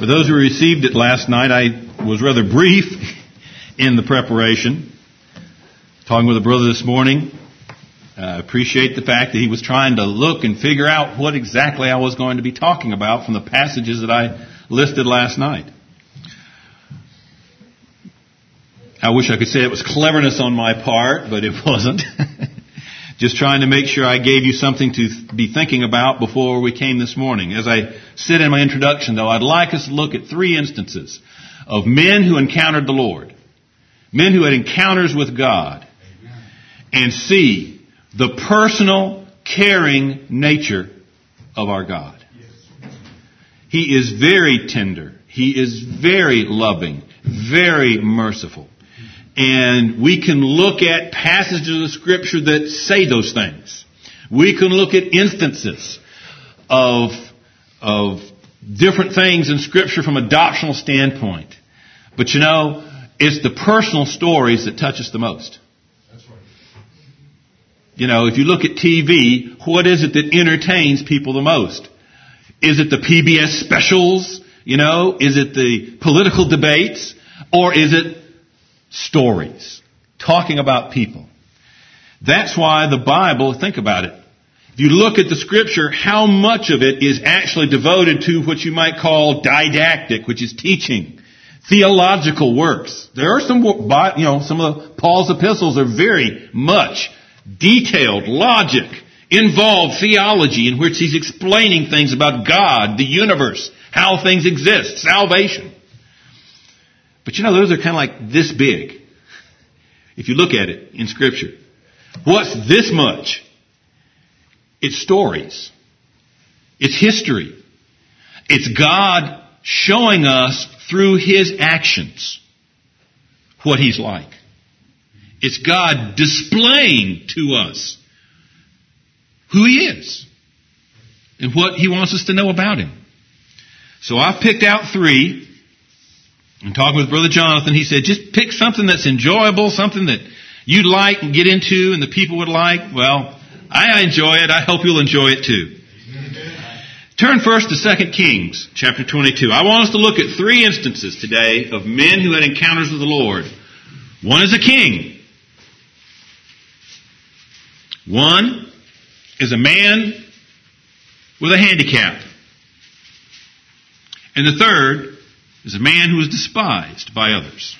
For those who received it last night, I was rather brief in the preparation. Talking with a brother this morning, I appreciate the fact that he was trying to look and figure out what exactly I was going to be talking about from the passages that I listed last night. I wish I could say it was cleverness on my part, but it wasn't. Just trying to make sure I gave you something to be thinking about before we came this morning. As I said in my introduction, though, I'd like us to look at three instances of men who encountered the Lord, men who had encounters with God, and see the personal, caring nature of our God. He is very tender. He is very loving, very merciful. And we can look at passages of scripture that say those things. We can look at instances of, of different things in scripture from a doctrinal standpoint. But you know, it's the personal stories that touch us the most. You know, if you look at TV, what is it that entertains people the most? Is it the PBS specials? You know, is it the political debates? Or is it stories? Talking about people. That's why the Bible, think about it. If you look at the scripture, how much of it is actually devoted to what you might call didactic, which is teaching, theological works. There are some, you know, some of Paul's epistles are very much detailed logic, involved theology in which he's explaining things about God, the universe, how things exist, salvation. But you know, those are kind of like this big. If you look at it in scripture. What's this much? It's stories. It's history. It's God showing us through His actions what He's like. It's God displaying to us who He is and what He wants us to know about Him. So I've picked out three. And talking with Brother Jonathan, he said, just pick something that's enjoyable, something that you'd like and get into and the people would like. Well, I enjoy it. I hope you'll enjoy it too. Turn first to 2 Kings chapter 22. I want us to look at three instances today of men who had encounters with the Lord. One is a king. One is a man with a handicap. And the third is a man who is despised by others.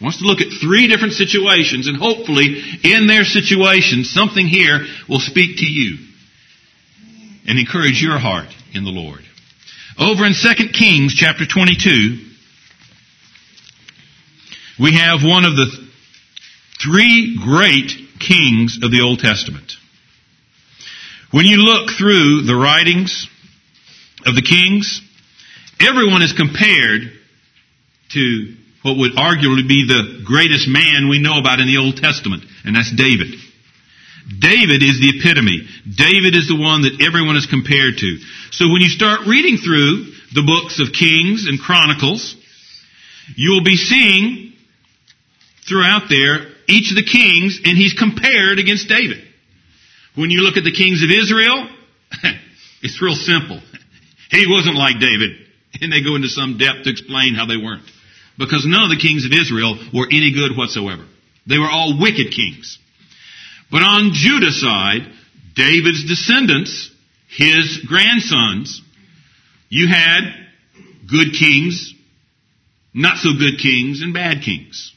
Wants to look at three different situations and hopefully in their situations something here will speak to you and encourage your heart in the Lord. Over in 2 Kings chapter 22, we have one of the three great kings of the Old Testament. When you look through the writings of the kings, everyone is compared to what would arguably be the greatest man we know about in the Old Testament, and that's David. David is the epitome. David is the one that everyone is compared to. So when you start reading through the books of Kings and Chronicles, you'll be seeing throughout there each of the kings, and he's compared against David. When you look at the kings of Israel, it's real simple. He wasn't like David. And they go into some depth to explain how they weren't. Because none of the kings of Israel were any good whatsoever. They were all wicked kings. But on Judah's side, David's descendants, his grandsons, you had good kings, not so good kings, and bad kings.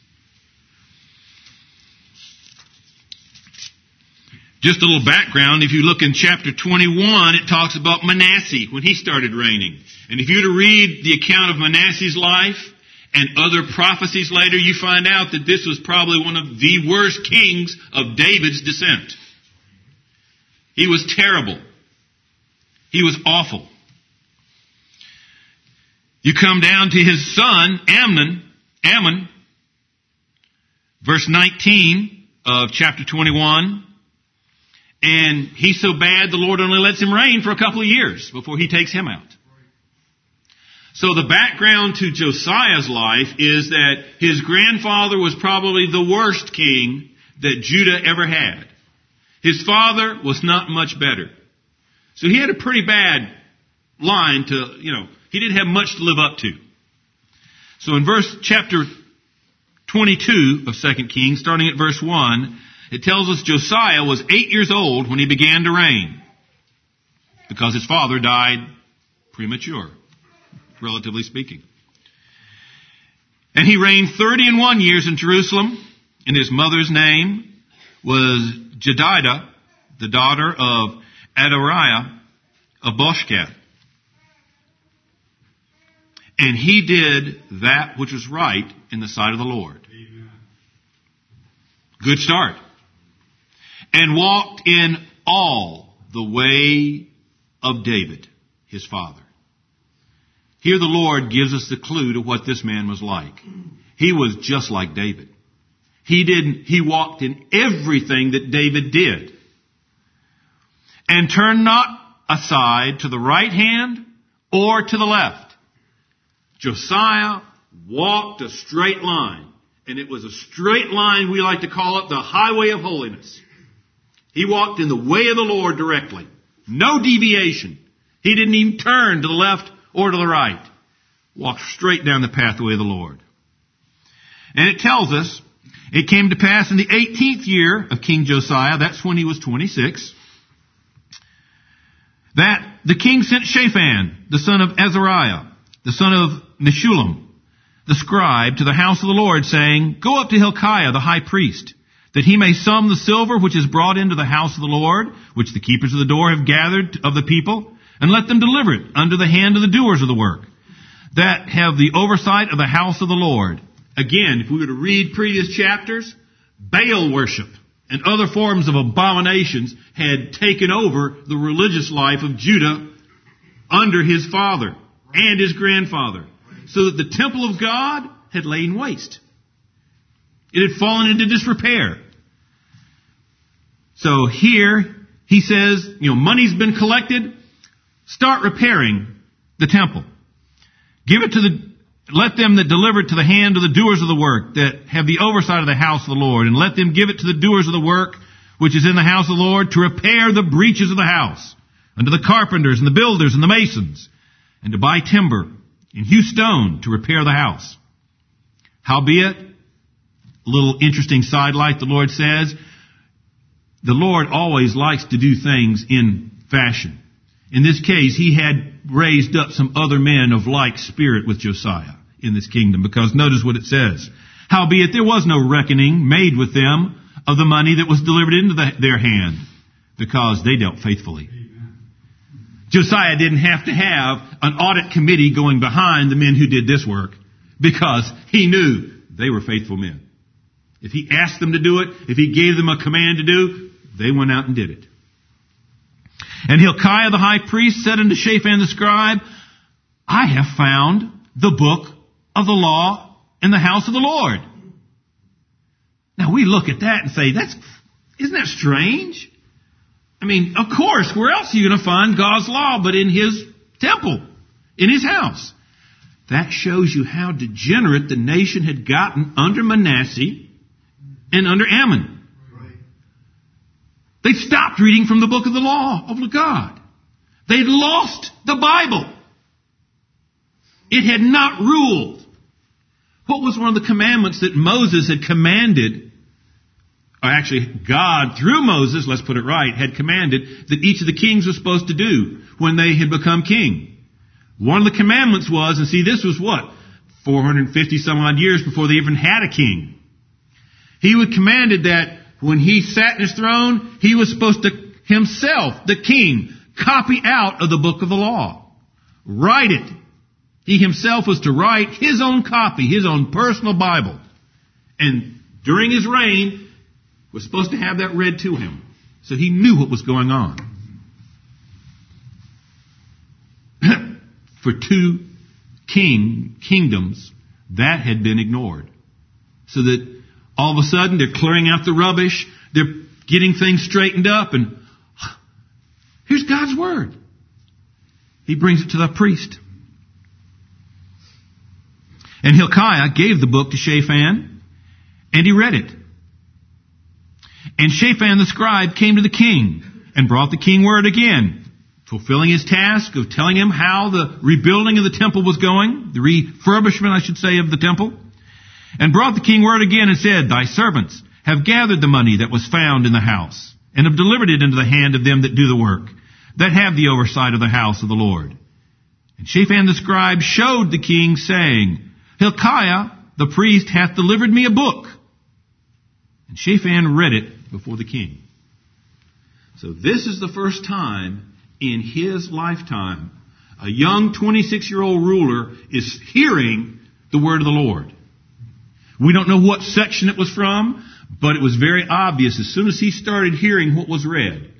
Just a little background, if you look in chapter 21, it talks about Manasseh when he started reigning. And if you were to read the account of Manasseh's life and other prophecies later, you find out that this was probably one of the worst kings of David's descent. He was terrible. He was awful. You come down to his son, Amnon, Ammon, verse 19 of chapter 21. And he's so bad, the Lord only lets him reign for a couple of years before he takes him out. So the background to Josiah's life is that his grandfather was probably the worst king that Judah ever had. His father was not much better. So he had a pretty bad line to, you know, he didn't have much to live up to. So in verse chapter 22 of 2 Kings, starting at verse 1, it tells us Josiah was eight years old when he began to reign because his father died premature, relatively speaking. And he reigned 30 and one years in Jerusalem, and his mother's name was Jedidah, the daughter of Adariah of Boscath. And he did that which was right in the sight of the Lord. Good start. And walked in all the way of David, his father. Here the Lord gives us the clue to what this man was like. He was just like David. He didn't, he walked in everything that David did. And turned not aside to the right hand or to the left. Josiah walked a straight line. And it was a straight line we like to call it the highway of holiness. He walked in the way of the Lord directly. No deviation. He didn't even turn to the left or to the right. Walked straight down the pathway of the Lord. And it tells us, it came to pass in the 18th year of King Josiah, that's when he was 26, that the king sent Shaphan, the son of Azariah, the son of Meshullam, the scribe, to the house of the Lord, saying, Go up to Hilkiah, the high priest, that he may sum the silver which is brought into the house of the Lord, which the keepers of the door have gathered of the people, and let them deliver it under the hand of the doers of the work, that have the oversight of the house of the Lord. Again, if we were to read previous chapters, Baal worship and other forms of abominations had taken over the religious life of Judah under his father and his grandfather. So that the temple of God had lain waste. It had fallen into disrepair. So here, he says, you know, money's been collected. Start repairing the temple. Give it to the, let them that deliver it to the hand of the doers of the work that have the oversight of the house of the Lord, and let them give it to the doers of the work which is in the house of the Lord to repair the breaches of the house, unto the carpenters and the builders and the masons, and to buy timber and hew stone to repair the house. Howbeit, little interesting sidelight the Lord says, the Lord always likes to do things in fashion. In this case, he had raised up some other men of like spirit with Josiah in this kingdom, because notice what it says. Howbeit there was no reckoning made with them of the money that was delivered into the, their hand, because they dealt faithfully. Josiah didn't have to have an audit committee going behind the men who did this work, because he knew they were faithful men. If he asked them to do it, if he gave them a command to do, they went out and did it. And Hilkiah the high priest said unto Shaphan the scribe, I have found the book of the law in the house of the Lord. Now we look at that and say, that's, isn't that strange? I mean, of course, where else are you going to find God's law but in His temple, in His house? That shows you how degenerate the nation had gotten under Manasseh and under Amon. They'd stopped reading from the book of the law of God. They'd lost the Bible. It had not ruled. What was one of the commandments that Moses had commanded, or actually God through Moses, let's put it right, had commanded that each of the kings was supposed to do when they had become king? One of the commandments was, and see this was what? 450 some odd years before they even had a king. He was commanded that when he sat in his throne, he was supposed to himself, the king, copy out of the book of the law. Write it. He himself was to write his own copy, his own personal Bible. And during his reign, was supposed to have that read to him. So he knew what was going on. For two king kingdoms, that had been ignored. So that all of a sudden, they're clearing out the rubbish. They're getting things straightened up and here's God's word. He brings it to the priest. And Hilkiah gave the book to Shaphan and he read it. And Shaphan the scribe came to the king and brought the king word again fulfilling his task of telling him how the rebuilding of the temple was going, the refurbishment, I should say, of the temple, and brought the king word again and said, Thy servants have gathered the money that was found in the house, and have delivered it into the hand of them that do the work, that have the oversight of the house of the Lord. And Shaphan the scribe showed the king, saying, Hilkiah the priest hath delivered me a book. And Shaphan read it before the king. So this is the first time in his lifetime a young 26 year old ruler is hearing the word of the Lord. We don't know what section it was from, but it was very obvious as soon as he started hearing what was read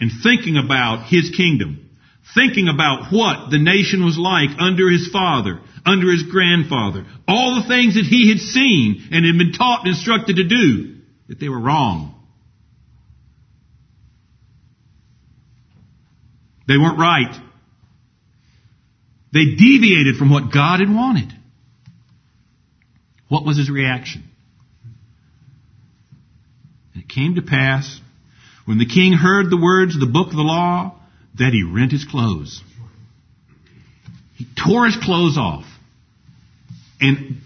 and thinking about his kingdom, thinking about what the nation was like under his father, under his grandfather, all the things that he had seen and had been taught and instructed to do, that they were wrong. They weren't right. They deviated from what God had wanted. What was his reaction? And it came to pass, when the king heard the words of the book of the law, that he rent his clothes. He tore his clothes off. And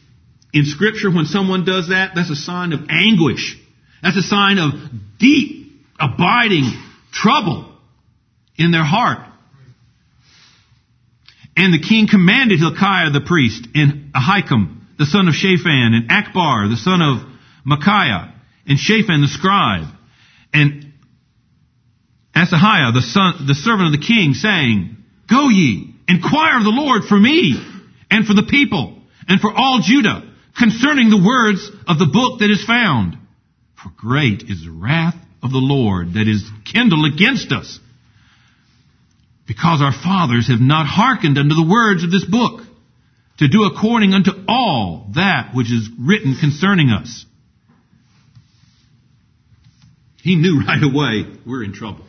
in scripture, when someone does that, that's a sign of anguish. That's a sign of deep, abiding trouble in their heart. And the king commanded Hilkiah the priest and Ahikam the son of Shaphan and Achbor, the son of Micaiah and Shaphan the scribe and Asahiah the son, the servant of the king saying, Go ye, inquire of the Lord for me and for the people and for all Judah concerning the words of the book that is found. For great is the wrath of the Lord that is kindled against us because our fathers have not hearkened unto the words of this book to do according unto all that which is written concerning us. He knew right away we're in trouble.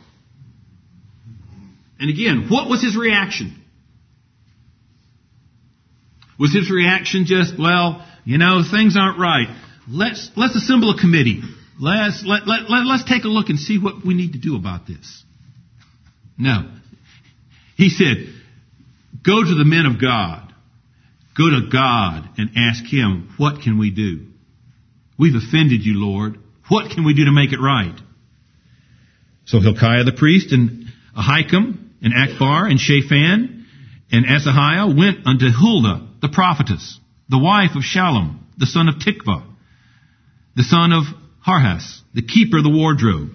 And again, what was his reaction? Was his reaction just, well, you know, things aren't right. Let's, let's assemble a committee. Let's, let, let, let, let's take a look and see what we need to do about this. No. He said, go to the men of God. Go to God and ask Him, what can we do? We've offended you, Lord. What can we do to make it right? So Hilkiah the priest and Ahikam and Achbor and Shaphan and Asahiah went unto Huldah the prophetess, the wife of Shallum, the son of Tikvah, the son of Harhas, the keeper of the wardrobe.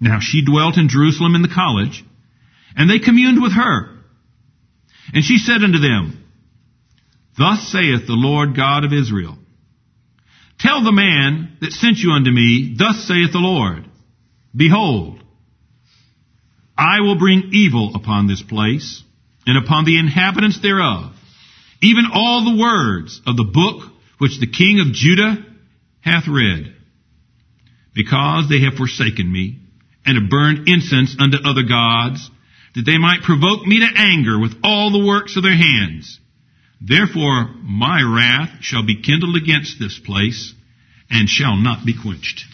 Now she dwelt in Jerusalem in the college, and they communed with her. And she said unto them, Thus saith the Lord God of Israel, Tell the man that sent you unto me, Thus saith the Lord, Behold, I will bring evil upon this place, and upon the inhabitants thereof, even all the words of the book which the king of Judah hath read, because they have forsaken me, and have burned incense unto other gods, that they might provoke me to anger with all the works of their hands. Therefore my wrath shall be kindled against this place, and shall not be quenched.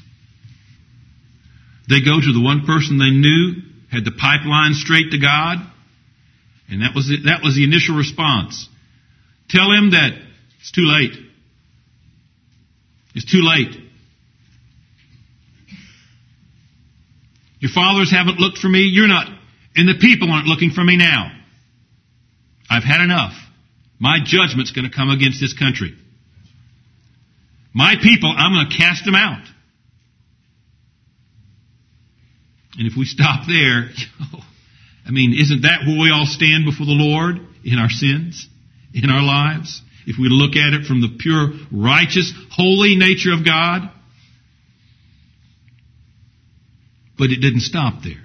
They go to the one person they knew had the pipeline straight to God, and that was the, that was the initial response. Tell him that it's too late. It's too late. Your fathers haven't looked for me. You're not. And the people aren't looking for me now. I've had enough. My judgment's going to come against this country. My people, I'm going to cast them out. And if we stop there, I mean, isn't that where we all stand before the Lord in our sins, in our lives? If we look at it from the pure, righteous, holy nature of God. But it didn't stop there.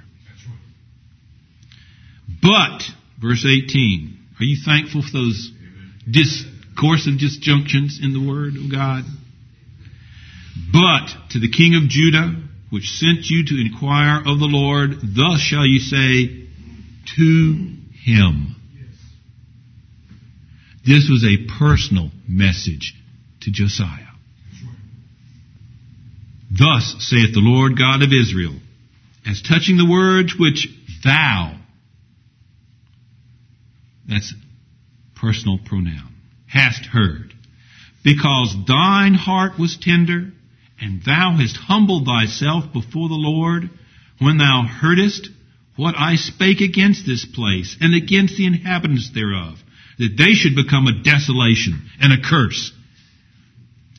But, verse 18, are you thankful for those discoursive disjunctions in the Word of God? But to the King of Judah, which sent you to inquire of the Lord, thus shall you say, to him. This was a personal message to Josiah. Thus saith the Lord God of Israel, as touching the words which thou That's personal pronoun. Hast heard. Because thine heart was tender, and thou hast humbled thyself before the Lord, when thou heardest what I spake against this place, and against the inhabitants thereof, that they should become a desolation and a curse,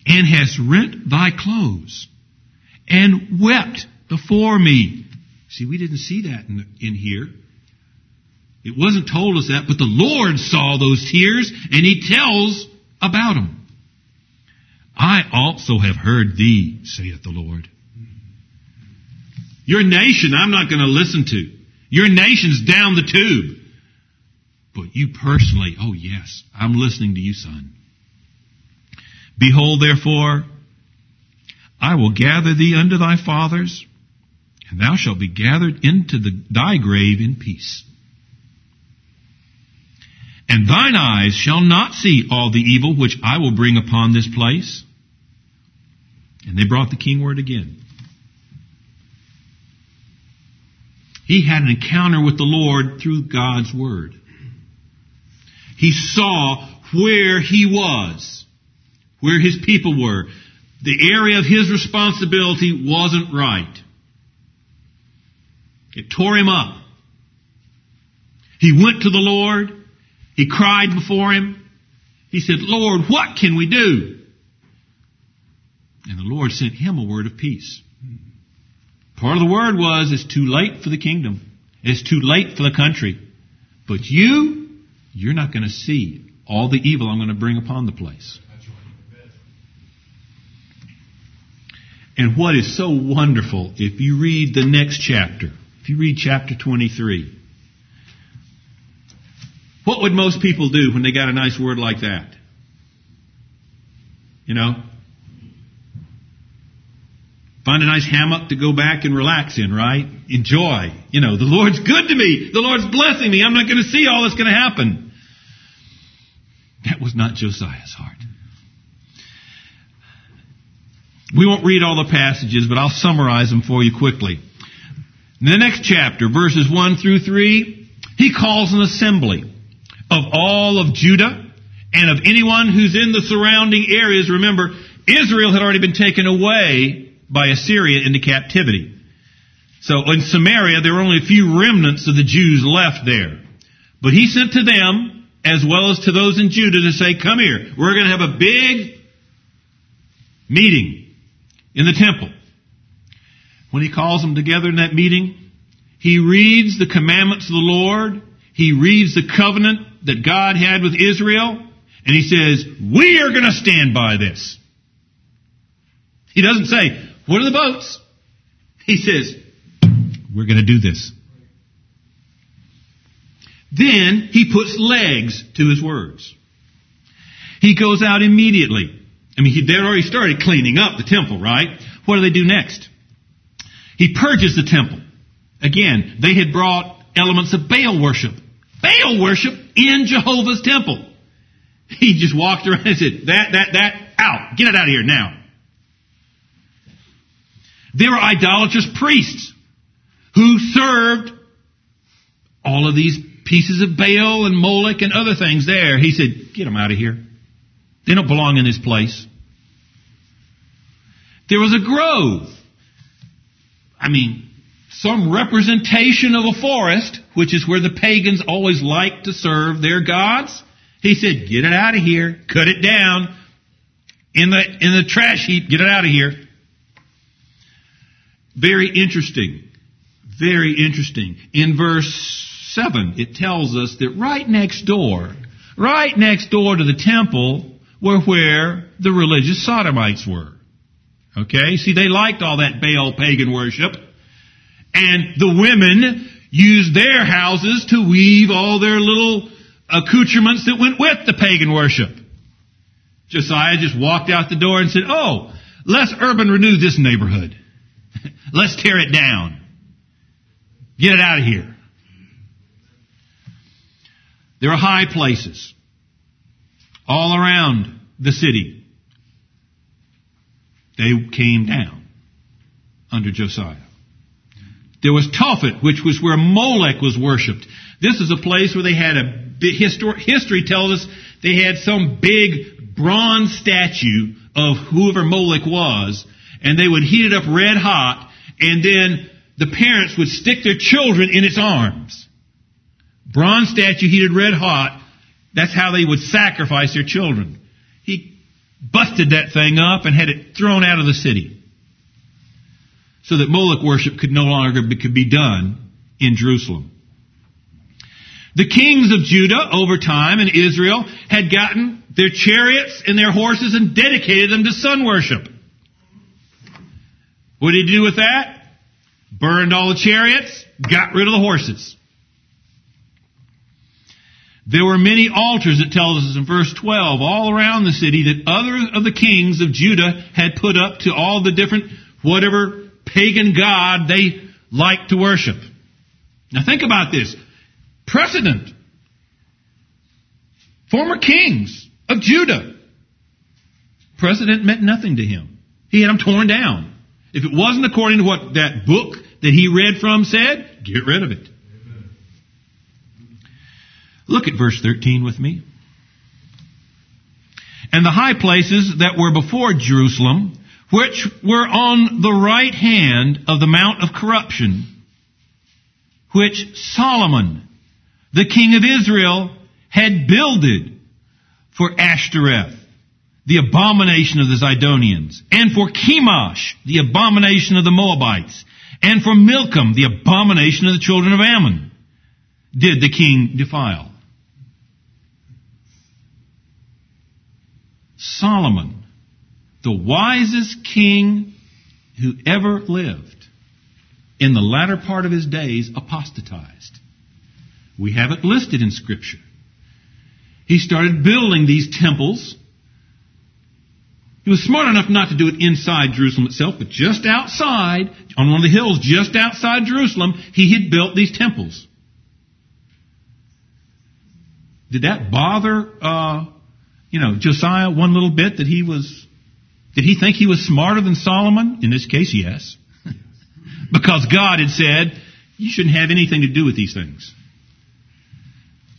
and hast rent thy clothes, and wept before me. See, we didn't see that in, in here. It wasn't told us that, but the Lord saw those tears, and He tells about them. I also have heard thee, saith the Lord. Your nation I'm not going to listen to. Your nation's down the tube. But you personally, oh yes, I'm listening to you, son. Behold, therefore, I will gather thee unto thy fathers, and thou shalt be gathered into the, thy grave in peace. And thine eyes shall not see all the evil which I will bring upon this place. And they brought the king word again. He had an encounter with the Lord through God's word. He saw where he was, where his people were. The area of his responsibility wasn't right. It tore him up. He went to the Lord. He cried before him. He said, Lord, what can we do? And the Lord sent him a word of peace. Part of the word was, it's too late for the kingdom. It's too late for the country. But you, you're not going to see all the evil I'm going to bring upon the place. And what is so wonderful, if you read the next chapter, if you read chapter 23, what would most people do when they got a nice word like that? You know? Find a nice hammock to go back and relax in, right? Enjoy. You know, the Lord's good to me. The Lord's blessing me. I'm not going to see all that's going to happen. That was not Josiah's heart. We won't read all the passages, but I'll summarize them for you quickly. In the next chapter, verses 1 through 3, he calls an assembly of all of Judah and of anyone who's in the surrounding areas. Remember, Israel had already been taken away by Assyria into captivity. So in Samaria, there were only a few remnants of the Jews left there. But he sent to them, as well as to those in Judah, to say, come here. We're going to have a big meeting in the temple. When he calls them together in that meeting, he reads the commandments of the Lord. He reads the covenant that God had with Israel. And he says, we are going to stand by this. He doesn't say, what are the boats? He says, we're going to do this. Then he puts legs to his words. He goes out immediately. I mean, they'd already started cleaning up the temple, right? What do they do next? He purges the temple. Again, they had brought elements of Baal worship. Baal worship in Jehovah's temple. He just walked around and said, that, that, that, out. Get it out of here now. There were idolatrous priests who served all of these pieces of Baal and Moloch and other things there. He said, get them out of here. They don't belong in this place. There was a grove. I mean, some representation of a forest, which is where the pagans always like to serve their gods. He said, get it out of here. Cut it down. In the, in the trash heap, get it out of here. Very interesting. Very interesting. In verse 7, it tells us that right next door, right next door to the temple were where the religious sodomites were. Okay? See, they liked all that Baal pagan worship. And the women used their houses to weave all their little accoutrements that went with the pagan worship. Josiah just walked out the door and said, Oh, let's urban renew this neighborhood. Let's tear it down. Get it out of here. There are high places all around the city. They came down under Josiah. There was Tophet, which was where Molech was worshipped. This is a place where they had a histor- history tells us they had some big bronze statue of whoever Molech was, and they would heat it up red hot, and then the parents would stick their children in its arms. Bronze statue heated red hot. That's how they would sacrifice their children. He busted that thing up and had it thrown out of the city so that Moloch worship could no longer be, could be done in Jerusalem. The kings of Judah over time in Israel had gotten their chariots and their horses and dedicated them to sun worship. What did he do with that? Burned all the chariots, got rid of the horses. There were many altars, it tells us in verse 12, all around the city that other of the kings of Judah had put up to all the different, whatever pagan god they like to worship. Now think about this. Precedent. Former kings of Judah. Precedent meant nothing to him. He had them torn down. If it wasn't according to what that book that he read from said, get rid of it. Look at verse 13 with me. And the high places that were before Jerusalem, which were on the right hand of the Mount of Corruption, which Solomon, the king of Israel, had builded for Ashtoreth, the abomination of the Zidonians, and for Chemosh, the abomination of the Moabites, and for Milcom, the abomination of the children of Ammon, did the king defile. Solomon, the wisest king who ever lived, in the latter part of his days apostatized. We have it listed in Scripture. He started building these temples. He was smart enough not to do it inside Jerusalem itself, but just outside, on one of the hills just outside Jerusalem, he had built these temples. Did that bother uh, you know, Josiah one little bit that he was, did he think he was smarter than Solomon? In this case, yes. because God had said, you shouldn't have anything to do with these things.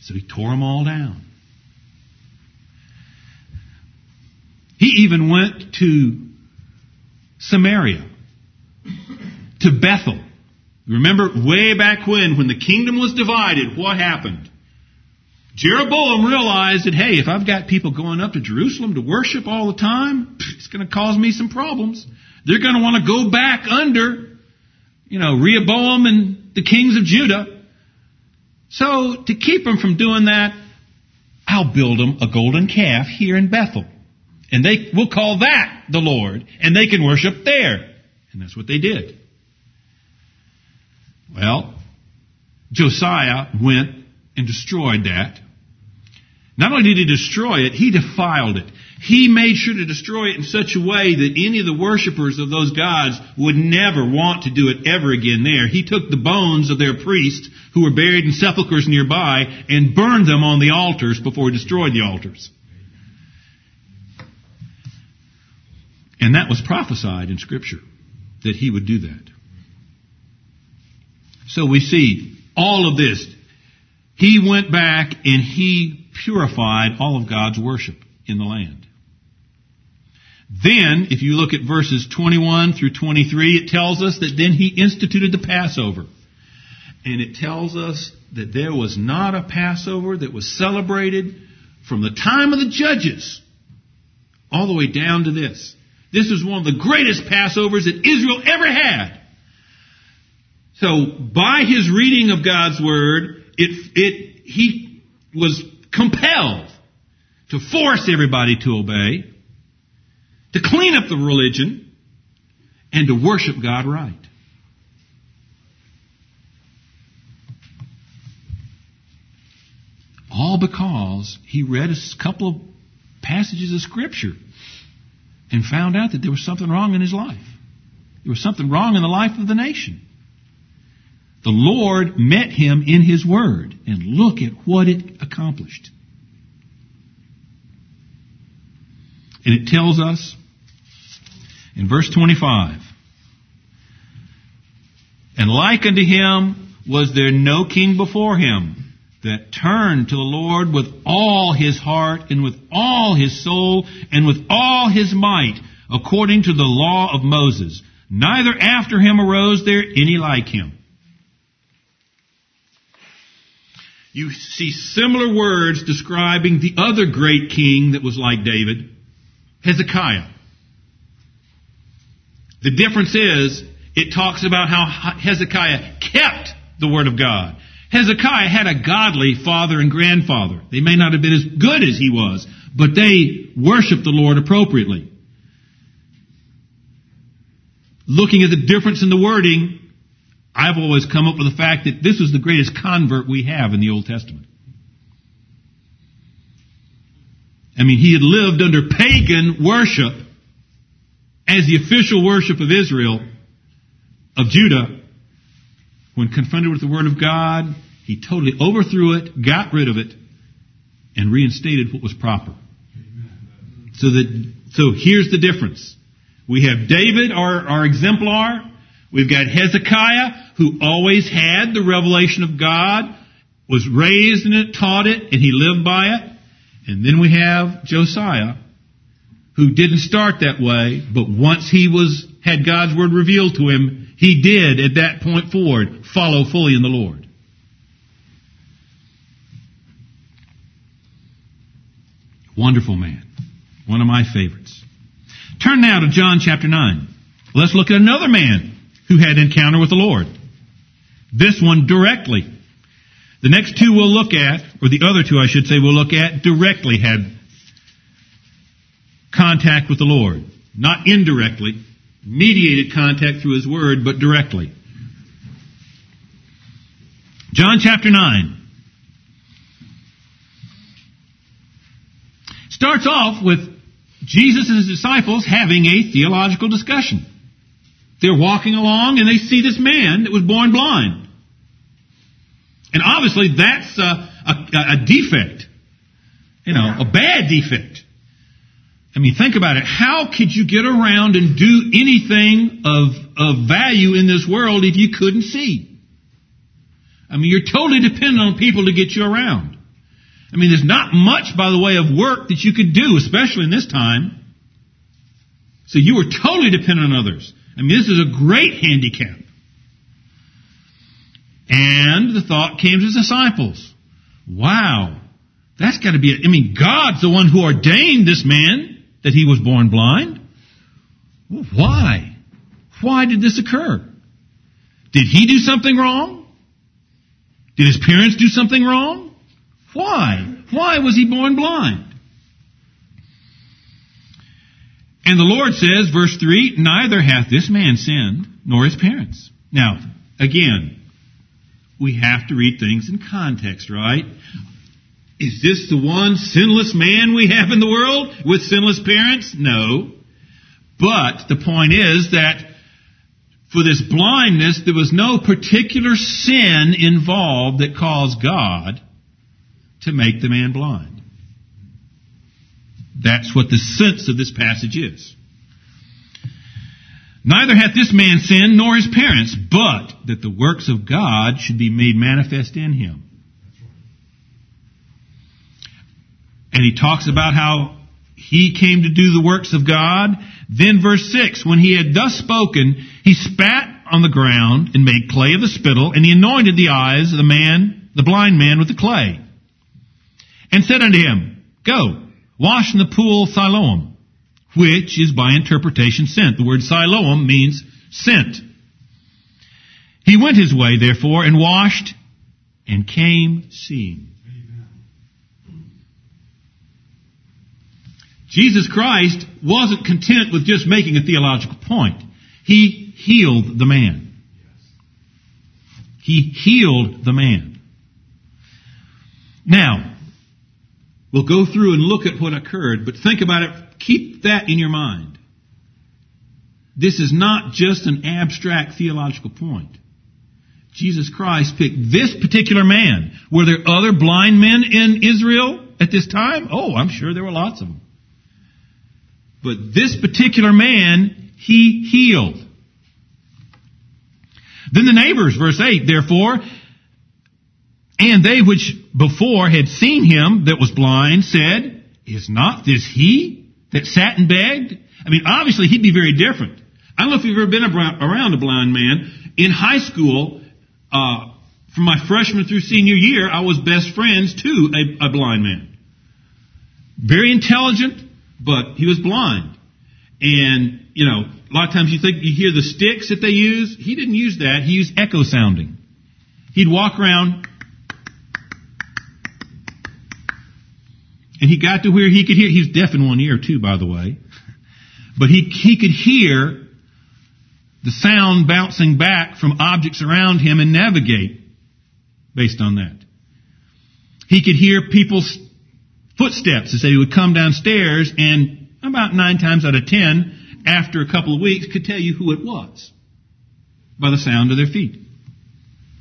So he tore them all down. He even went to Samaria, to Bethel. Remember way back when, when the kingdom was divided, what happened? Jeroboam realized that, hey, if I've got people going up to Jerusalem to worship all the time, it's going to cause me some problems. They're going to want to go back under, you know, Rehoboam and the kings of Judah. So to keep them from doing that, I'll build them a golden calf here in Bethel. And they will call that the Lord, and they can worship there. And that's what they did. Well, Josiah went and destroyed that. Not only did he destroy it, he defiled it. He made sure to destroy it in such a way that any of the worshippers of those gods would never want to do it ever again there. He took the bones of their priests who were buried in sepulchres nearby and burned them on the altars before he destroyed the altars. And that was prophesied in scripture that he would do that. So we see all of this. He went back and he purified all of God's worship in the land. Then, if you look at verses 21 through 23, it tells us that then he instituted the Passover. And it tells us that there was not a Passover that was celebrated from the time of the judges all the way down to this. This is one of the greatest Passovers that Israel ever had. So, by his reading of God's Word, it, it, he was compelled to force everybody to obey, to clean up the religion, and to worship God right. All because he read a couple of passages of Scripture and found out that there was something wrong in his life. There was something wrong in the life of the nation. The Lord met him in his word, and look at what it accomplished. And it tells us in verse 25, and like unto him was there no king before him, that turned to the Lord with all his heart and with all his soul and with all his might, according to the law of Moses. Neither after him arose there any like him. You see similar words describing the other great king that was like David, Hezekiah. The difference is, it talks about how Hezekiah kept the Word of God. Hezekiah had a godly father and grandfather. They may not have been as good as he was, but they worshiped the Lord appropriately. Looking at the difference in the wording, I've always come up with the fact that this was the greatest convert we have in the Old Testament. I mean, he had lived under pagan worship as the official worship of Israel, of Judah. When confronted with the Word of God, he totally overthrew it, got rid of it, and reinstated what was proper. So that, so here's the difference. We have David, our, our exemplar. We've got Hezekiah, who always had the revelation of God, was raised in it, taught it, and he lived by it. And then we have Josiah, who didn't start that way, but once he was, had God's word revealed to him, he did at that point forward follow fully in the Lord. Wonderful man. One of my favorites. Turn now to John chapter 9. Let's look at another man who had encounter with the Lord. This one directly. The next two we'll look at, or the other two I should say we'll look at, directly had contact with the Lord. Not indirectly, mediated contact through His Word, but directly. John chapter 9. Starts off with Jesus and his disciples having a theological discussion. They're walking along and they see this man that was born blind. And obviously that's a, a, a defect. You know, a bad defect. I mean, think about it. How could you get around and do anything of, of value in this world if you couldn't see? I mean, you're totally dependent on people to get you around. I mean, there's not much by the way of work that you could do, especially in this time. So you were totally dependent on others. I mean, this is a great handicap. And the thought came to the disciples. Wow. That's got to be, a, I mean, God's the one who ordained this man that he was born blind. Why? Why did this occur? Did he do something wrong? Did his parents do something wrong? Why? Why was he born blind? And the Lord says, verse 3, neither hath this man sinned, nor his parents. Now, again, we have to read things in context, right? Is this the one sinless man we have in the world with sinless parents? No. But the point is that for this blindness, there was no particular sin involved that caused God to make the man blind. That's what the sense of this passage is. Neither hath this man sinned nor his parents, but that the works of God should be made manifest in him. And he talks about how he came to do the works of God. Then verse 6, when he had thus spoken, he spat on the ground and made clay of the spittle, and he anointed the eyes of the man, the blind man with the clay. And said unto him, Go, wash in the pool Siloam which is by interpretation sent. The word Siloam means sent. He went his way, therefore, and washed and came seeing. Jesus Christ wasn't content with just making a theological point. He healed the man. He healed the man. Now, we'll go through and look at what occurred, but think about it Keep that in your mind. This is not just an abstract theological point. Jesus Christ picked this particular man. Were there other blind men in Israel at this time? Oh, I'm sure there were lots of them. But this particular man, he healed. Then the neighbors, verse 8, therefore, And they which before had seen him that was blind said, Is not this he that sat and begged? I mean, obviously he'd be very different. I don't know if you've ever been around a blind man. In high school, uh, from my freshman through senior year, I was best friends to a, a blind man. Very intelligent, but he was blind. And, you know, a lot of times you think you hear the sticks that they use. He didn't use that. He used echo sounding. He'd walk around and he got to where he could hear. He's deaf in one ear too, by the way. But he, he could hear the sound bouncing back from objects around him and navigate based on that. He could hear people's footsteps as they would come downstairs and about nine times out of ten, after a couple of weeks, could tell you who it was by the sound of their feet.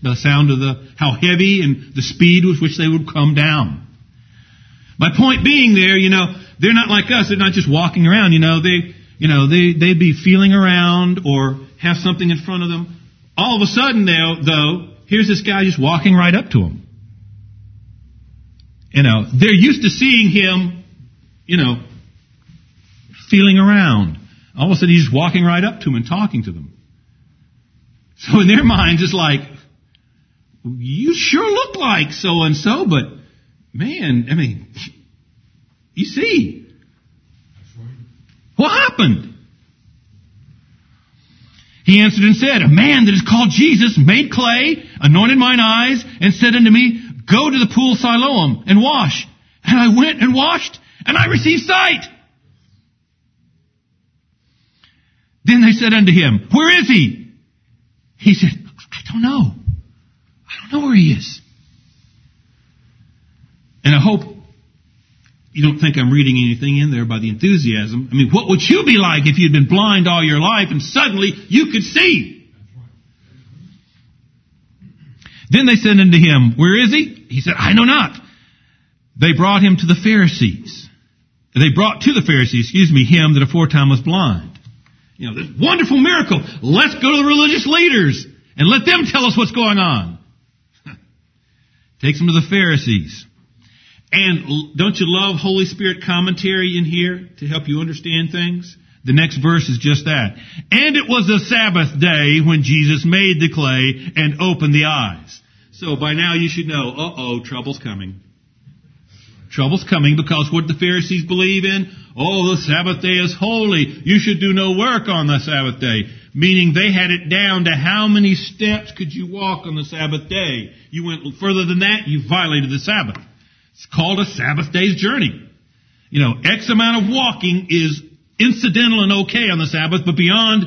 The sound of the, how heavy and the speed with which they would come down. My point being there, you know, they're not like us. They're not just walking around, you know, they, you know, they, they'd be feeling around or have something in front of them. All of a sudden, though, though, here's this guy just walking right up to them. You know, they're used to seeing him, you know, feeling around. All of a sudden, he's walking right up to them and talking to them. So in their minds, it's like, you sure look like so and so, but man, I mean, you see, what happened? He answered and said, A man that is called Jesus made clay, anointed mine eyes, and said unto me, Go to the pool Siloam and wash. And I went and washed, and I received sight. Then they said unto him, Where is he? He said, I don't know. I don't know where he is. And I hope you don't think I'm reading anything in there by the enthusiasm. I mean, what would you be like if you'd been blind all your life and suddenly you could see? Then they said unto him, Where is he? He said, I know not. They brought him to the Pharisees. They brought to the Pharisees, excuse me, him that aforetime was blind. You know, this wonderful miracle. Let's go to the religious leaders and let them tell us what's going on. Takes them to the Pharisees. And don't you love Holy Spirit commentary in here to help you understand things? The next verse is just that. And it was a Sabbath day when Jesus made the clay and opened the eyes. So by now you should know, uh-oh, trouble's coming. Trouble's coming because what the Pharisees believe in? Oh, the Sabbath day is holy. You should do no work on the Sabbath day. Meaning they had it down to how many steps could you walk on the Sabbath day. You went further than that, you violated the Sabbath. It's called a Sabbath day's journey. You know, X amount of walking is incidental and okay on the Sabbath, but beyond,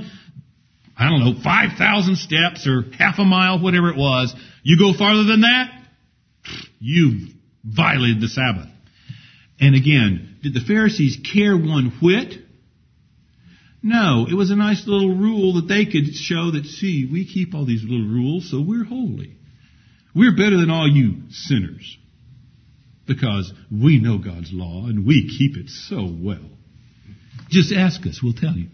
I don't know, 5,000 steps or half a mile, whatever it was, you go farther than that, you've violated the Sabbath. And again, did the Pharisees care one whit? No, it was a nice little rule that they could show that, see, we keep all these little rules, so we're holy. We're better than all you sinners because we know God's law and we keep it so well. Just ask us, we'll tell you.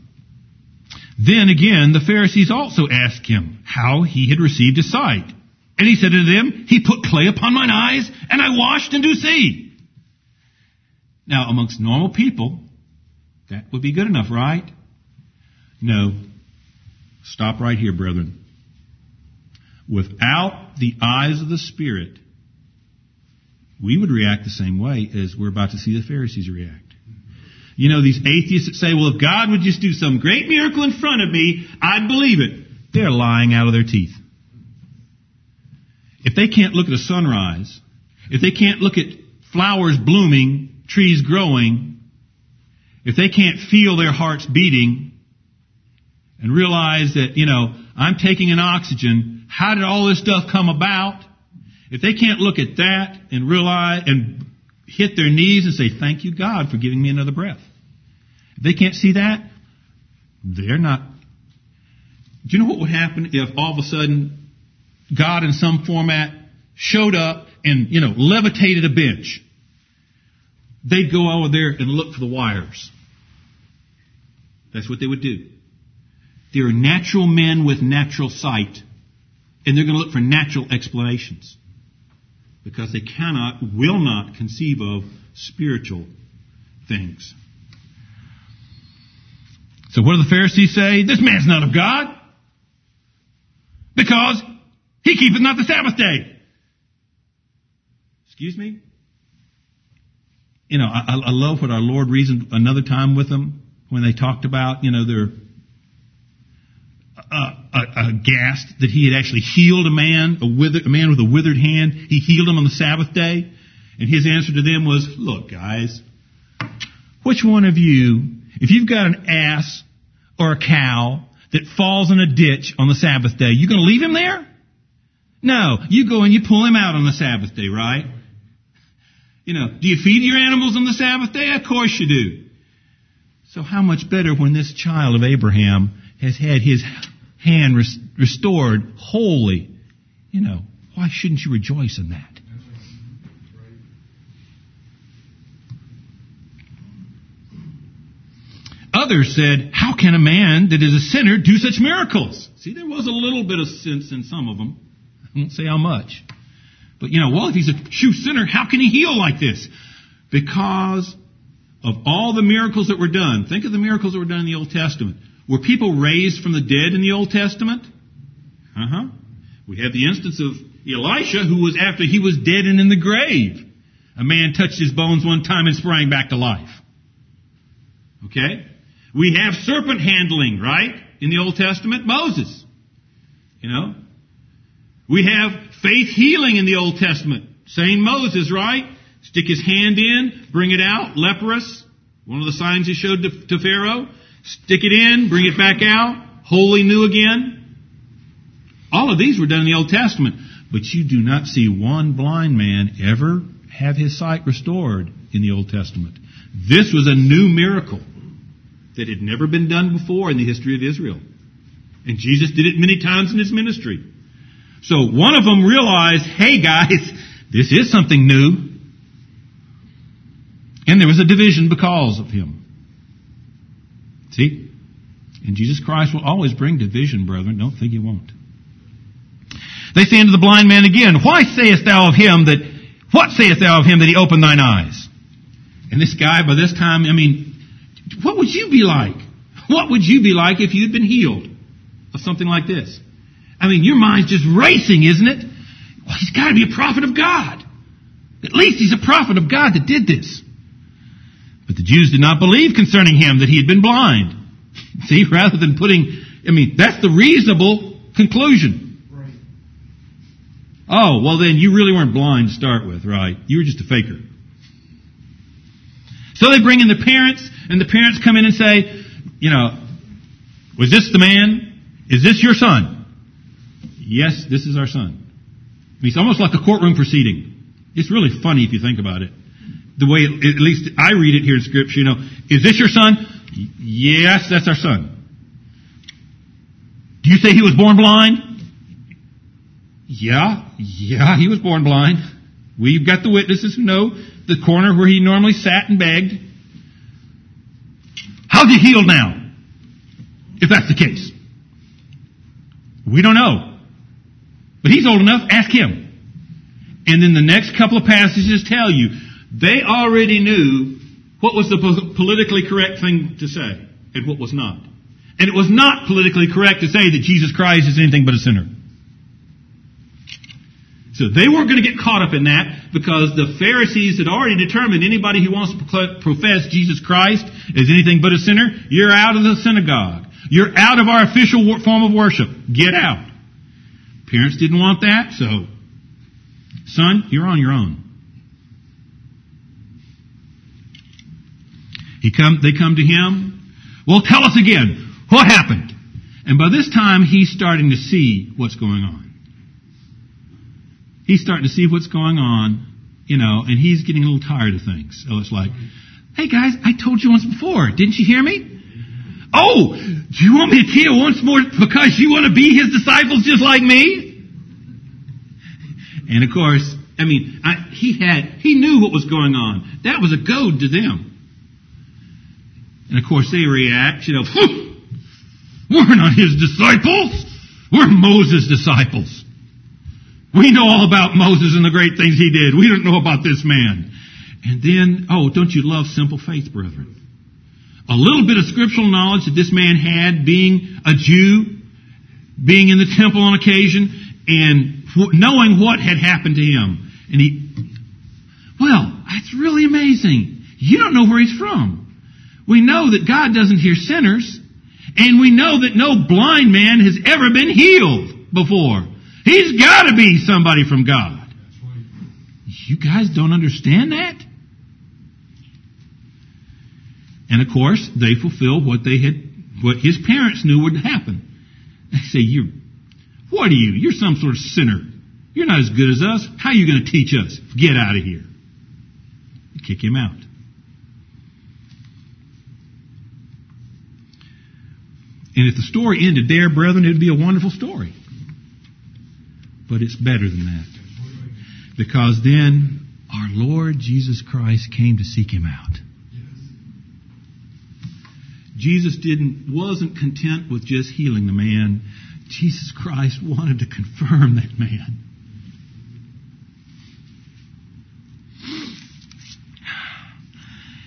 Then again, the Pharisees also asked him how he had received his sight. And he said unto them, He put clay upon mine eyes, and I washed and do see. Now, amongst normal people, that would be good enough, right? No. Stop right here, brethren. Without the eyes of the Spirit, we would react the same way as we're about to see the Pharisees react. You know, these atheists that say, well, if God would just do some great miracle in front of me, I'd believe it. They're lying out of their teeth. If they can't look at a sunrise, if they can't look at flowers blooming, trees growing, if they can't feel their hearts beating and realize that, you know, I'm taking an oxygen, how did all this stuff come about? If they can't look at that and realize and hit their knees and say, thank you God for giving me another breath. If they can't see that, they're not. Do you know what would happen if all of a sudden God in some format showed up and, you know, levitated a bench? They'd go over there and look for the wires. That's what they would do. They're natural men with natural sight, and they're going to look for natural explanations. Because they cannot, will not conceive of spiritual things. So what do the Pharisees say? This man's not of God. Because he keepeth not the Sabbath day. Excuse me? You know, I, I love what our Lord reasoned another time with them when they talked about, you know, their Uh, uh, uh, aghast that he had actually healed a man, a, withered, a man with a withered hand. He healed him on the Sabbath day. And his answer to them was, look guys, which one of you, if you've got an ass or a cow that falls in a ditch on the Sabbath day, you gonna leave him there? No, you go and you pull him out on the Sabbath day, right? You know, do you feed your animals on the Sabbath day? Of course you do. So how much better when this child of Abraham has had his hand res- restored wholly? You know, why shouldn't you rejoice in that? Others said, How can a man that is a sinner do such miracles? See, there was a little bit of sense in some of them. I won't say how much. But, you know, well, if he's a true sinner, how can he heal like this? Because of all the miracles that were done. Think of the miracles that were done in the Old Testament. Were people raised from the dead in the Old Testament? Uh huh. We have the instance of Elisha, who was after he was dead and in the grave. A man touched his bones one time and sprang back to life. Okay? We have serpent handling, right? In the Old Testament, Moses. You know? We have faith healing in the Old Testament. Same Moses, right? Stick his hand in, bring it out, leprous. One of the signs he showed to, to Pharaoh. Stick it in, bring it back out, wholly new again. All of these were done in the Old Testament. But you do not see one blind man ever have his sight restored in the Old Testament. This was a new miracle that had never been done before in the history of Israel. And Jesus did it many times in his ministry. So one of them realized, hey guys, this is something new. And there was a division because of him. See? And Jesus Christ will always bring division, brethren. Don't think he won't. They say unto the blind man again, Why sayest thou of him that, what sayest thou of him that he opened thine eyes? And this guy, by this time, I mean, what would you be like? What would you be like if you'd been healed of something like this? I mean, your mind's just racing, isn't it? Well, he's got to be a prophet of God. At least he's a prophet of God that did this. But the Jews did not believe concerning him that he had been blind. See, rather than putting, I mean, that's the reasonable conclusion. Right. Oh, well then you really weren't blind to start with, right? You were just a faker. So they bring in the parents, and the parents come in and say, you know, was this the man? Is this your son? Yes, this is our son. I mean, it's almost like a courtroom proceeding. It's really funny if you think about it. The way, at least I read it here in scripture, you know, is this your son? Yes, that's our son. Do you say he was born blind? Yeah, yeah, he was born blind. We've got the witnesses who know the corner where he normally sat and begged. How's he healed now? If that's the case. We don't know. But he's old enough, ask him. And then the next couple of passages tell you, they already knew what was the politically correct thing to say and what was not. And it was not politically correct to say that Jesus Christ is anything but a sinner. So they weren't going to get caught up in that because the Pharisees had already determined anybody who wants to profess Jesus Christ is anything but a sinner, you're out of the synagogue. You're out of our official form of worship. Get out. Parents didn't want that, so son, you're on your own. He come, they come to him. Well, tell us again. What happened? And by this time, he's starting to see what's going on he's starting to see what's going on, you know, and he's getting a little tired of things. So it's like, hey guys, I told you once before. Didn't you hear me? Oh, do you want me to tell once more because you want to be his disciples just like me? And of course, I mean, I, he had, he knew what was going on. That was a goad to them. And of course they react, you know, we're not his disciples. We're Moses' disciples. We know all about Moses and the great things he did. We don't know about this man. And then, oh, don't you love simple faith, brethren? A little bit of scriptural knowledge that this man had being a Jew, being in the temple on occasion, and knowing what had happened to him. And he, well, that's really amazing. You don't know where he's from. We know that God doesn't hear sinners, and we know that no blind man has ever been healed before. He's got to be somebody from God. You guys don't understand that? And of course, they fulfill what they had, what his parents knew would happen. They say, you, what are you? You're some sort of sinner. You're not as good as us. How are you going to teach us? Get out of here. Kick him out. And if the story ended there, brethren, it would be a wonderful story. But it's better than that. Because then our Lord Jesus Christ came to seek him out. Jesus didn't, wasn't content with just healing the man. Jesus Christ wanted to confirm that man.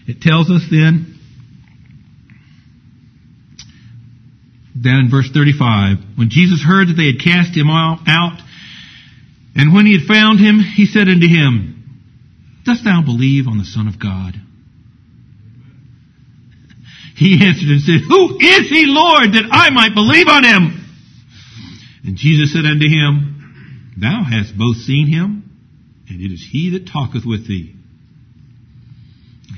It tells us then, down in verse 35, when Jesus heard that they had cast him out, and when he had found him, he said unto him, Dost thou believe on the Son of God? He answered and said, Who is he, Lord, that I might believe on him? And Jesus said unto him, Thou hast both seen him, and it is he that talketh with thee.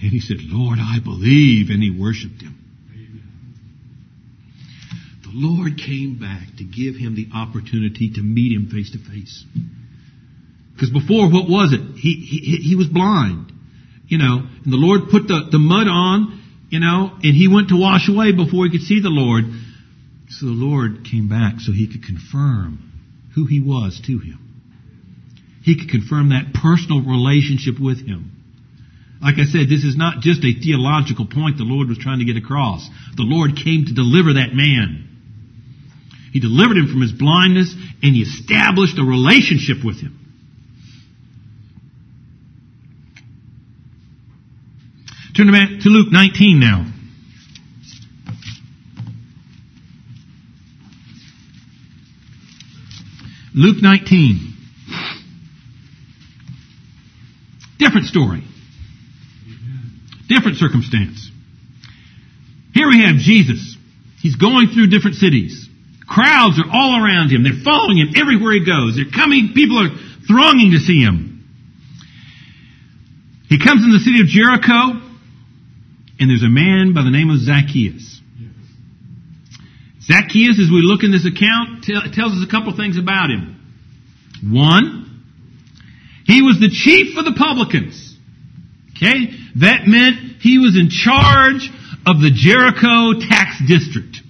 And he said, Lord, I believe, and he worshiped him. Lord came back to give him the opportunity to meet him face to face. Because before, what was it? He, he, he was blind. You know, and the Lord put the, the mud on, you know, and he went to wash away before he could see the Lord. So the Lord came back so he could confirm who he was to him. He could confirm that personal relationship with him. Like I said, this is not just a theological point the Lord was trying to get across. The Lord came to deliver that man. He delivered him from his blindness and he established a relationship with him. Turn to Luke 19 now. Luke 19. Different story. Different circumstance. Here we have Jesus. He's going through different cities. Crowds are all around him. They're following him everywhere he goes. They're coming, people are thronging to see him. He comes in the city of Jericho, and there's a man by the name of Zacchaeus. Zacchaeus, as we look in this account, tells us a couple things about him. One, he was the chief of the publicans. Okay? That meant he was in charge of the Jericho tax district.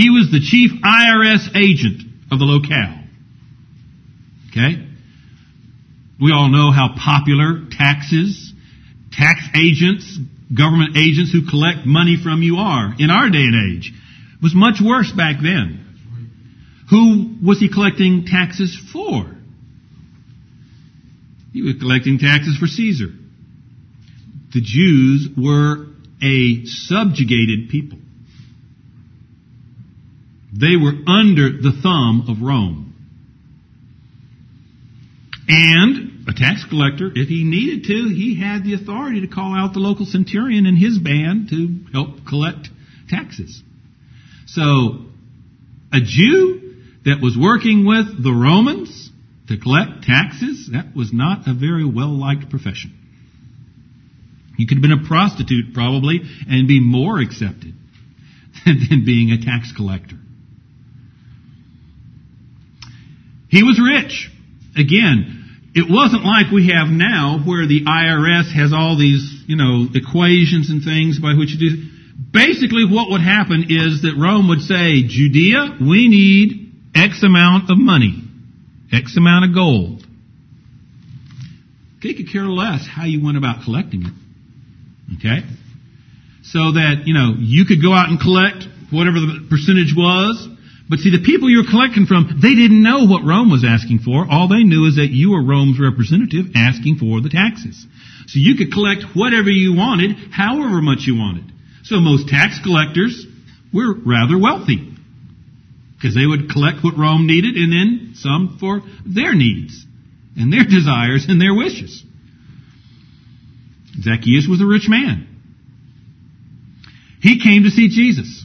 He was the chief IRS agent of the locale. Okay? We all know how popular taxes, tax agents, government agents who collect money from you are in our day and age. It was much worse back then. Who was he collecting taxes for? He was collecting taxes for Caesar. The Jews were a subjugated people. They were under the thumb of Rome. And a tax collector, if he needed to, he had the authority to call out the local centurion and his band to help collect taxes. So, a Jew that was working with the Romans to collect taxes, that was not a very well liked profession. You could have been a prostitute probably and be more accepted than being a tax collector. He was rich. Again, it wasn't like we have now where the IRS has all these, you know, equations and things by which you do. Basically what would happen is that Rome would say, Judea, we need X amount of money. X amount of gold. They could care less how you went about collecting it. Okay? So that, you know, you could go out and collect whatever the percentage was, But see, the people you were collecting from, they didn't know what Rome was asking for. All they knew is that you were Rome's representative asking for the taxes. So you could collect whatever you wanted, however much you wanted. So most tax collectors were rather wealthy. Because they would collect what Rome needed and then some for their needs and their desires and their wishes. Zacchaeus was a rich man. He came to see Jesus.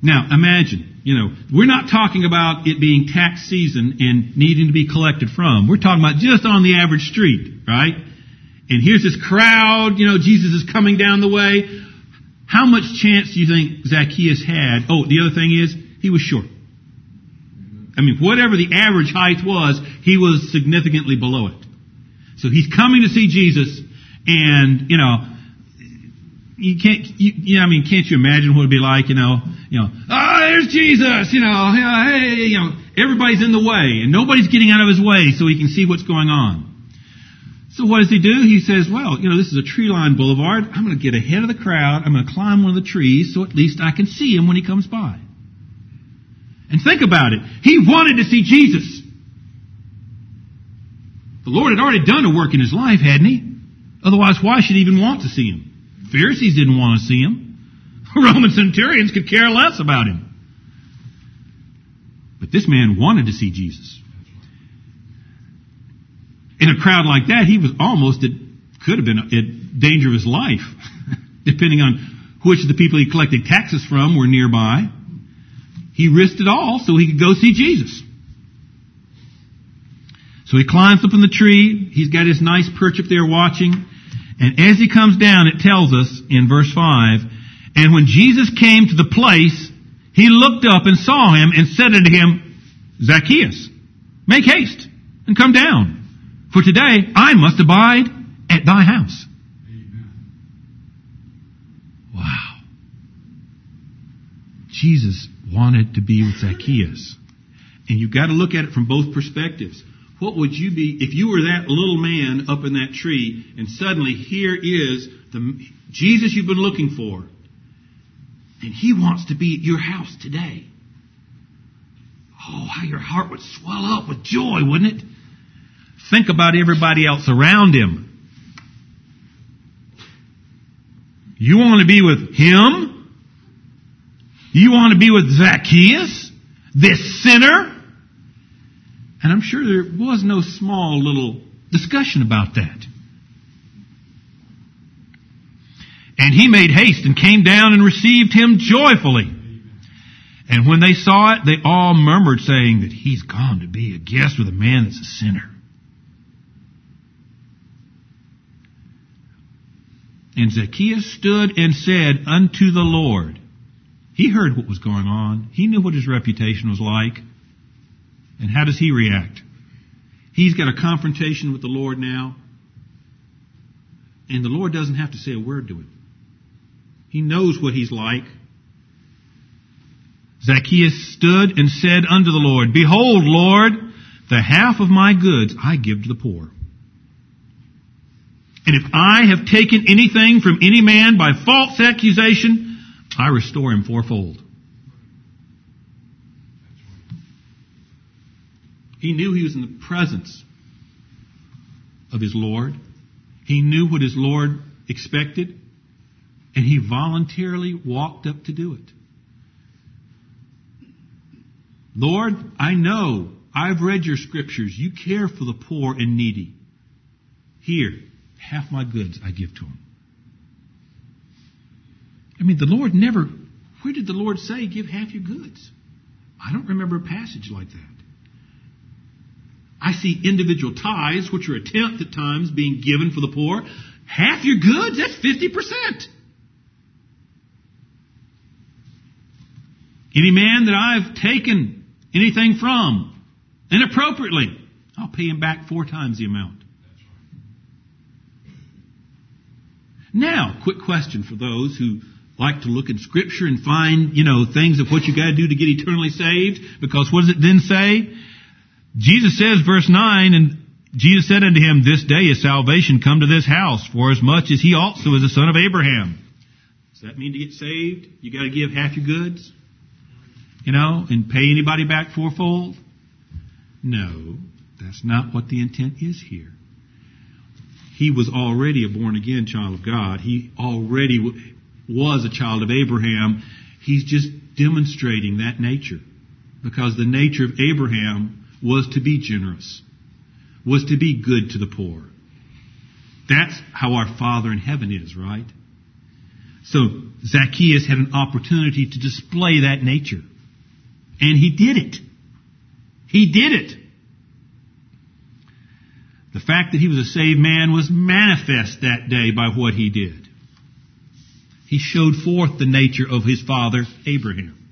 Now, imagine, you know, we're not talking about it being tax season and needing to be collected from. We're talking about just on the average street, right? And here's this crowd, you know, Jesus is coming down the way. How much chance do you think Zacchaeus had? Oh, the other thing is, he was short. I mean, whatever the average height was, he was significantly below it. So he's coming to see Jesus, and, you know, you can't, you, you know, I mean, can't you imagine what it'd be like, you know, you know, ah, oh, there's Jesus, you know, hey, you know, everybody's in the way, and nobody's getting out of his way so he can see what's going on. So what does he do? He says, well, you know, this is a tree-lined boulevard. I'm going to get ahead of the crowd. I'm going to climb one of the trees so at least I can see him when he comes by. And think about it. He wanted to see Jesus. The Lord had already done a work in his life, hadn't he? Otherwise, why should he even want to see him? Pharisees didn't want to see him. Roman centurions could care less about him. But this man wanted to see Jesus. In a crowd like that, he was almost at, could have been at danger of his life, depending on which of the people he collected taxes from were nearby. He risked it all so he could go see Jesus. So he climbs up in the tree. He's got his nice perch up there watching. And as he comes down, it tells us in verse 5, and when Jesus came to the place, he looked up and saw him and said unto him, Zacchaeus, make haste and come down. For today I must abide at thy house. Wow. Jesus wanted to be with Zacchaeus. And you've got to look at it from both perspectives. What would you be if you were that little man up in that tree and suddenly here is the Jesus you've been looking for and he wants to be at your house today? Oh, how your heart would swell up with joy, wouldn't it? Think about everybody else around him. You want to be with him? You want to be with Zacchaeus? This sinner? And I'm sure there was no small little discussion about that. And he made haste and came down and received him joyfully. And when they saw it, they all murmured, saying that he's gone to be a guest with a man that's a sinner. And Zacchaeus stood and said unto the Lord, he heard what was going on. He knew what his reputation was like. And how does he react? He's got a confrontation with the Lord now. And the Lord doesn't have to say a word to him. He knows what he's like. Zacchaeus stood and said unto the Lord, Behold, Lord, the half of my goods I give to the poor. And if I have taken anything from any man by false accusation, I restore him fourfold. He knew he was in the presence of his Lord. He knew what his Lord expected. And he voluntarily walked up to do it. Lord, I know, I've read your scriptures. You care for the poor and needy. Here, half my goods I give to them. I mean, the Lord never, where did the Lord say give half your goods? I don't remember a passage like that. I see individual tithes, which are a tenth at times, being given for the poor. Half your goods, that's 50%. Any man that I've taken anything from inappropriately, I'll pay him back four times the amount. Now, quick question for those who like to look in scripture and find, you know, things of what you gotta do to get eternally saved, because what does it then say? Jesus says, verse 9, and Jesus said unto him, This day is salvation come to this house, for as much as he also is a son of Abraham. Does that mean to get saved, you gotta give half your goods? you know, and pay anybody back fourfold? No, that's not what the intent is here. He was already a born again child of God. He already was a child of Abraham. He's just demonstrating that nature. Because the nature of Abraham was to be generous, was to be good to the poor. That's how our Father in heaven is, right? So Zacchaeus had an opportunity to display that nature. And he did it. He did it. The fact that he was a saved man was manifest that day by what he did. He showed forth the nature of his father, Abraham.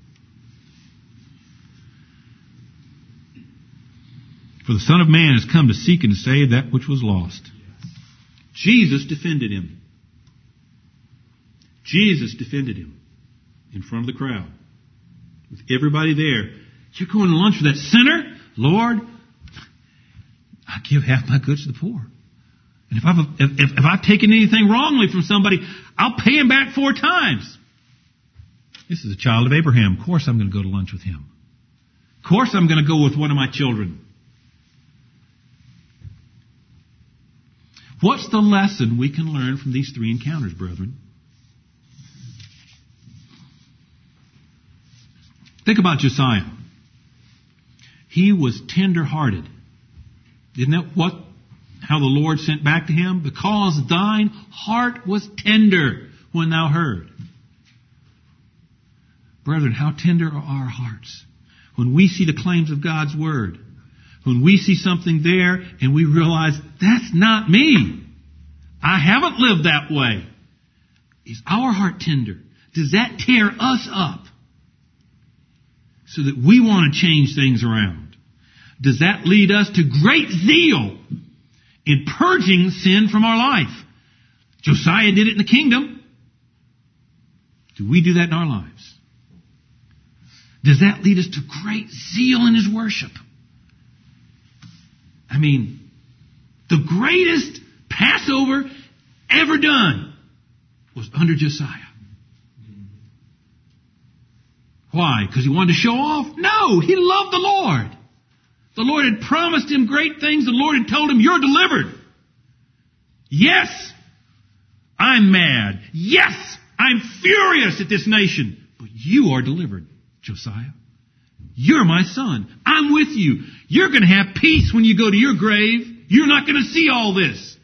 For the Son of Man has come to seek and save that which was lost. Jesus defended him. Jesus defended him in front of the crowd with everybody there. You're going to lunch with that sinner? Lord, I give half my goods to the poor. And if I've, if, if I've taken anything wrongly from somebody, I'll pay him back four times. This is a child of Abraham. Of course I'm going to go to lunch with him. Of course I'm going to go with one of my children. What's the lesson we can learn from these three encounters, brethren? Think about Josiah. He was tender hearted. Isn't that what, how the Lord sent back to him? Because thine heart was tender when thou heard. Brethren, how tender are our hearts when we see the claims of God's Word. When we see something there and we realize that's not me. I haven't lived that way. Is our heart tender? Does that tear us up? So that we want to change things around? Does that lead us to great zeal in purging sin from our life? Josiah did it in the kingdom. Do we do that in our lives? Does that lead us to great zeal in his worship? I mean, the greatest Passover ever done was under Josiah. Why? Because he wanted to show off? No, he loved the Lord. The Lord had promised him great things. The Lord had told him, You're delivered. Yes, I'm mad. Yes, I'm furious at this nation. But you are delivered, Josiah. You're my son. I'm with you. You're going to have peace when you go to your grave. You're not going to see all this.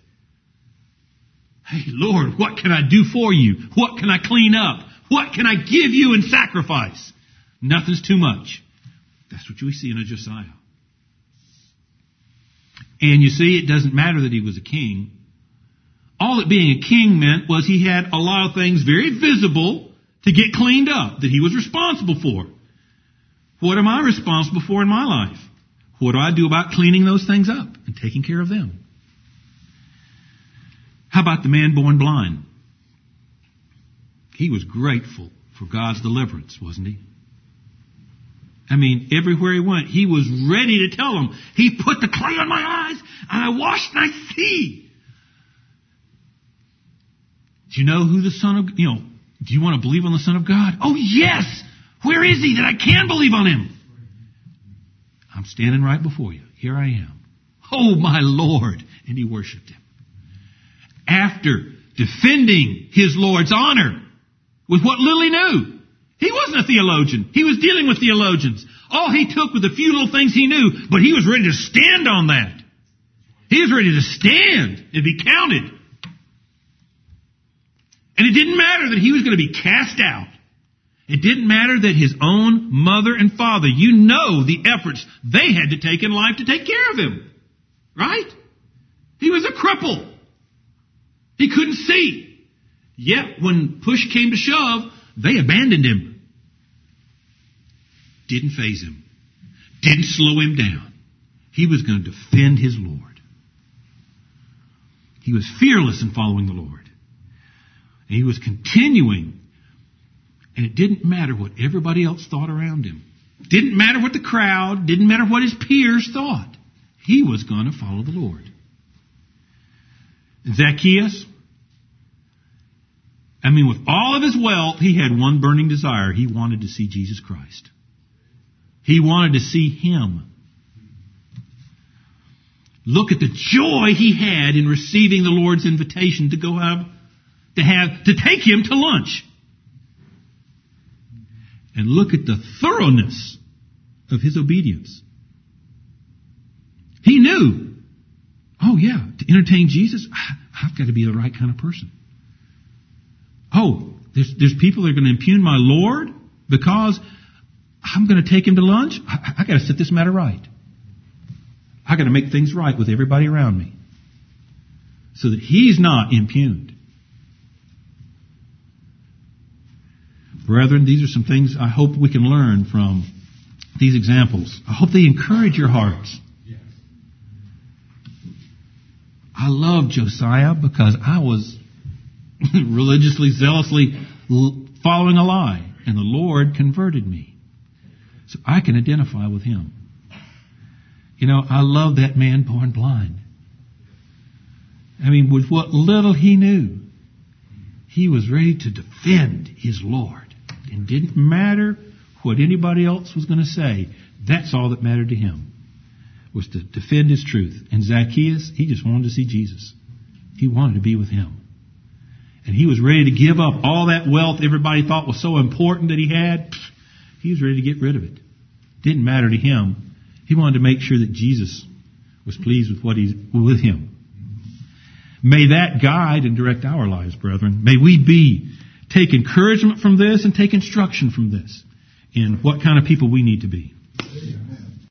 Hey, Lord, what can I do for you? What can I clean up? What can I give you in sacrifice? Nothing's too much. That's what we see in a Josiah. And you see, it doesn't matter that he was a king. All that being a king meant was he had a lot of things very visible to get cleaned up that he was responsible for. What am I responsible for in my life? What do I do about cleaning those things up and taking care of them? How about the man born blind? He was grateful for God's deliverance, wasn't he? I mean, everywhere he went, he was ready to tell them, He put the clay on my eyes, and I washed and I see. Do you know who the Son of, you know, do you want to believe on the Son of God? Oh yes! Where is he that I can believe on him? I'm standing right before you. Here I am. Oh my Lord! And he worshiped him. After defending his Lord's honor with what little he knew, he wasn't a theologian. He was dealing with theologians. All he took were the few little things he knew, but he was ready to stand on that. He was ready to stand and be counted. And it didn't matter that he was going to be cast out. It didn't matter that his own mother and father, you know the efforts they had to take in life to take care of him. Right? He was a cripple. He couldn't see. Yet when push came to shove, they abandoned him. Didn't faze him. Didn't slow him down. He was going to defend his Lord. He was fearless in following the Lord. And he was continuing. And it didn't matter what everybody else thought around him. Didn't matter what the crowd, didn't matter what his peers thought. He was going to follow the Lord. Zacchaeus, I mean, with all of his wealth, he had one burning desire. He wanted to see Jesus Christ. He wanted to see him. Look at the joy he had in receiving the Lord's invitation to go have, to have, to take him to lunch. And look at the thoroughness of his obedience. He knew, oh yeah, to entertain Jesus, I've got to be the right kind of person. Oh, there's, there's people that are going to impugn my Lord because I'm going to take him to lunch. I, I got to set this matter right. I got to make things right with everybody around me so that he's not impugned. Brethren, these are some things I hope we can learn from these examples. I hope they encourage your hearts. I love Josiah because I was religiously, zealously following a lie, and the Lord converted me. So I can identify with him. You know, I love that man born blind. I mean, with what little he knew, he was ready to defend his Lord. It didn't matter what anybody else was going to say. That's all that mattered to him, was to defend his truth. And Zacchaeus, he just wanted to see Jesus. He wanted to be with him. And he was ready to give up all that wealth everybody thought was so important that he had. He was ready to get rid of it. Didn't matter to him. He wanted to make sure that Jesus was pleased with what he's with him. May that guide and direct our lives, brethren. May we be take encouragement from this and take instruction from this in what kind of people we need to be. Amen.